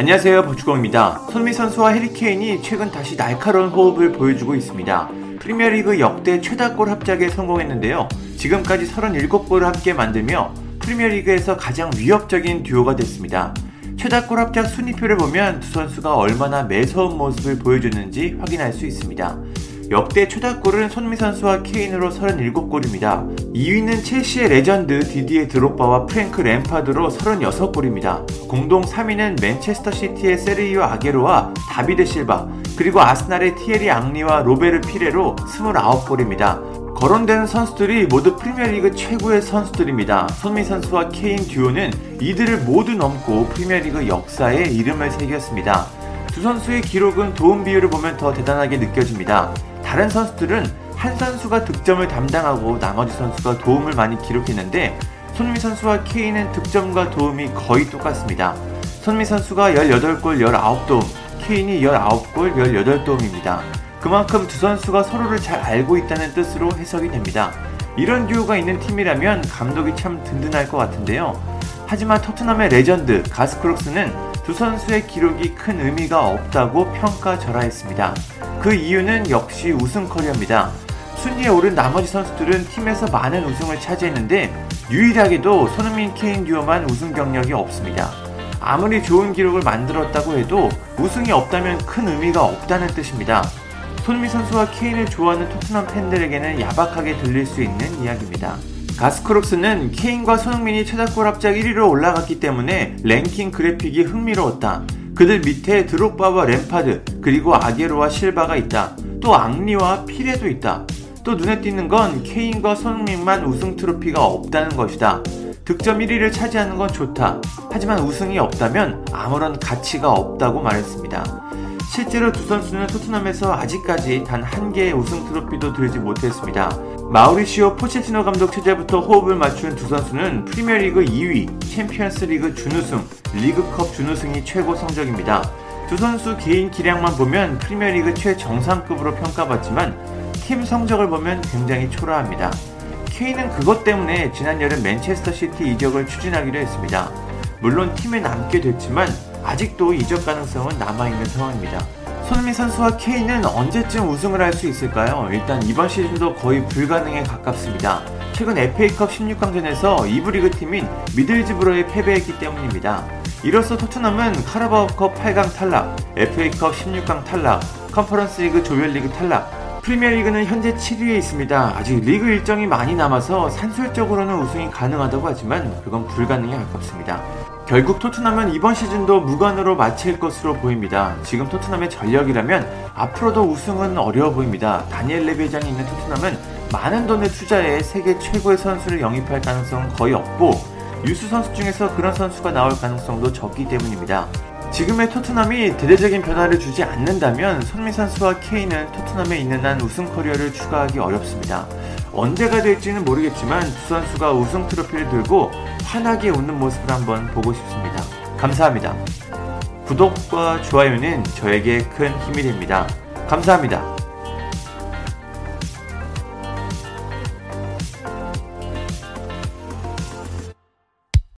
안녕하세요 박주공입니다. 손흥민 선수와 해리 케인이 최근 다시 날카로운 호흡을 보여주고 있습니다. 프리미어리그 역대 최다골 합작에 성공했는데요. 지금까지 37골을 함께 만들며 프리미어리그에서 가장 위협적인 듀오가 됐습니다. 최다골 합작 순위표를 보면 두 선수가 얼마나 매서운 모습을 보여줬는지 확인할 수 있습니다. 역대 최다골은 손흥민 선수와 케인으로 37골입니다. 2위는 첼시의 레전드 디디에 드록바와 프랭크 램파드로 36골입니다. 공동 3위는 맨체스터 시티의 세르히오 아게로와 다비드 실바, 그리고 아스날의 티에리 앙리와 로베르 피레로 29골입니다. 거론되는 선수들이 모두 프리미어리그 최고의 선수들입니다. 손미 선수와 케인 듀오는 이들을 모두 넘고 프리미어리그 역사에 이름을 새겼습니다. 두 선수의 기록은 도움 비율을 보면 더 대단하게 느껴집니다. 다른 선수들은 한 선수가 득점을 담당하고 나머지 선수가 도움을 많이 기록했는데 손미 선수와 케인은 득점과 도움이 거의 똑같습니다. 손흥민 선수가 18골 19도움, 케인이 19골 18도움입니다. 그만큼 두 선수가 서로를 잘 알고 있다는 뜻으로 해석이 됩니다. 이런 듀오가 있는 팀이라면 감독이 참 든든할 것 같은데요. 하지만 토트넘의 레전드 가스 크룩스는 두 선수의 기록이 큰 의미가 없다고 평가절하했습니다. 그 이유는 역시 우승 커리어입니다. 순위에 오른 나머지 선수들은 팀에서 많은 우승을 차지했는데 유일하게도 손흥민 케인 듀오만 우승 경력이 없습니다. 아무리 좋은 기록을 만들었다고 해도 우승이 없다면 큰 의미가 없다는 뜻입니다. 손흥민 선수와 케인을 좋아하는 토트넘 팬들에게는 야박하게 들릴 수 있는 이야기입니다. 가스크록스는 케인과 손흥민이 최다골 합작 1위로 올라갔기 때문에 랭킹 그래픽이 흥미로웠다. 그들 밑에 드록바와 램파드, 그리고 아게로와 실바가 있다. 또 앙리와 피레도 있다. 또 눈에 띄는 건 케인과 손흥민만 우승 트로피가 없다는 것이다. 득점 1위를 차지하는 건 좋다. 하지만 우승이 없다면 아무런 가치가 없다고 말했습니다. 실제로 두 선수는 토트넘에서 아직까지 단 한 개의 우승 트로피도 들지 못했습니다. 마우리시오 포체티노 감독 체제부터 호흡을 맞춘 두 선수는 프리미어리그 2위, 챔피언스리그 준우승, 리그컵 준우승이 최고 성적입니다. 두 선수 개인 기량만 보면 프리미어리그 최정상급으로 평가받지만 팀 성적을 보면 굉장히 초라합니다. 케인은 그것 때문에 지난 여름 맨체스터 시티 이적을 추진하기로 했습니다. 물론 팀에 남게 됐지만 아직도 이적 가능성은 남아있는 상황입니다. 손흥민 선수와 케인은 언제쯤 우승을 할 수 있을까요? 일단 이번 시즌도 거의 불가능에 가깝습니다. 최근 FA컵 16강전에서 2부 리그 팀인 미들즈브로에 패배했기 때문입니다. 이로써 토트넘은 카라바오컵 8강 탈락, FA컵 16강 탈락, 컨퍼런스 리그 조별 리그 탈락, 프리미어 리그는 현재 7위에 있습니다. 아직 리그 일정이 많이 남아서 산술적으로는 우승이 가능하다고 하지만 그건 불가능에 가깝습니다. 결국 토트넘은 이번 시즌도 무관으로 마칠 것으로 보입니다. 지금 토트넘의 전력이라면 앞으로도 우승은 어려워 보입니다. 다니엘 레비 회장이 있는 토트넘은 많은 돈을 투자해 세계 최고의 선수를 영입할 가능성은 거의 없고 유수 선수 중에서 그런 선수가 나올 가능성도 적기 때문입니다. 지금의 토트넘이 대대적인 변화를 주지 않는다면 손미 선수와 케인은 토트넘에 있는 한 우승 커리어를 추가하기 어렵습니다. 언제가 될지는 모르겠지만 두 선수가 우승 트로피를 들고 환하게 웃는 모습을 한번 보고 싶습니다. 감사합니다. 구독과 좋아요는 저에게 큰 힘이 됩니다. 감사합니다.